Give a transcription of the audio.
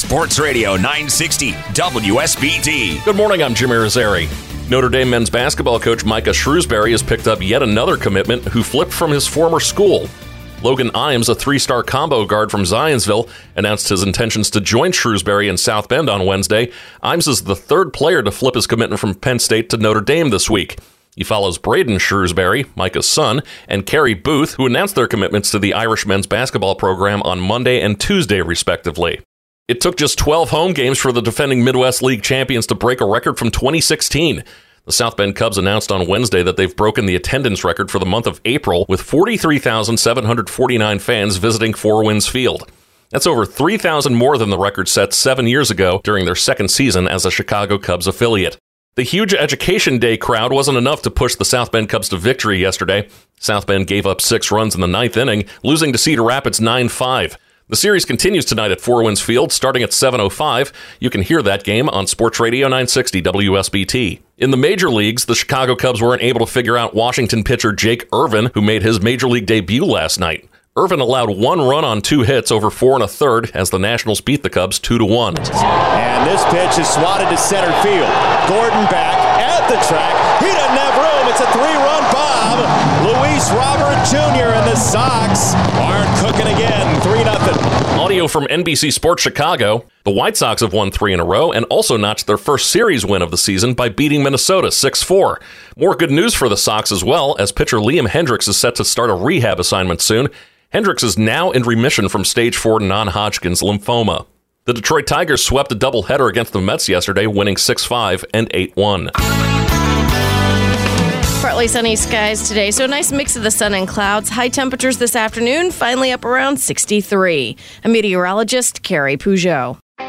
Sports Radio 960 WSBT. Good morning, I'm Jim Irizarry. Notre Dame men's basketball coach Micah Shrewsberry has picked up yet another commitment who flipped from his former school. Logan Imes, a three star combo guard from Zionsville, announced his intentions to join Shrewsberry in South Bend on Wednesday. Imes is the third player to flip his commitment from Penn State to Notre Dame this week. He follows Braden Shrewsberry, Micah's son, and Carey Booth, who announced their commitments to the Irish men's basketball program on Monday and Tuesday, respectively. It took just 12 home games for the defending Midwest League champions to break a record from 2016. The South Bend Cubs announced on Wednesday that they've broken the attendance record for the month of April with 43,749 fans visiting Four Winds Field. That's over 3,000 more than the record set seven years ago during their second season as a Chicago Cubs affiliate. The huge Education Day crowd wasn't enough to push the South Bend Cubs to victory yesterday. South Bend gave up six runs in the ninth inning, losing to Cedar Rapids 9 5. The series continues tonight at Four Winds Field, starting at 7:05. You can hear that game on Sports Radio 960 WSBT. In the major leagues, the Chicago Cubs weren't able to figure out Washington pitcher Jake Irvin, who made his major league debut last night. Irvin allowed one run on two hits over four and a third as the Nationals beat the Cubs two to one. And this pitch is swatted to center field. Gordon back at the track. He doesn't have room. It's a three-run bomb. Luis Robert Jr. the Sox aren't cooking again. Three nothing. Audio from NBC Sports Chicago. The White Sox have won three in a row and also notched their first series win of the season by beating Minnesota 6 4. More good news for the Sox as well, as pitcher Liam Hendriks is set to start a rehab assignment soon. Hendriks is now in remission from stage 4 non Hodgkin's lymphoma. The Detroit Tigers swept a doubleheader against the Mets yesterday, winning 6 5 and 8 1. Partly sunny skies today, so a nice mix of the sun and clouds. High temperatures this afternoon, finally up around 63. A meteorologist, Carrie Peugeot.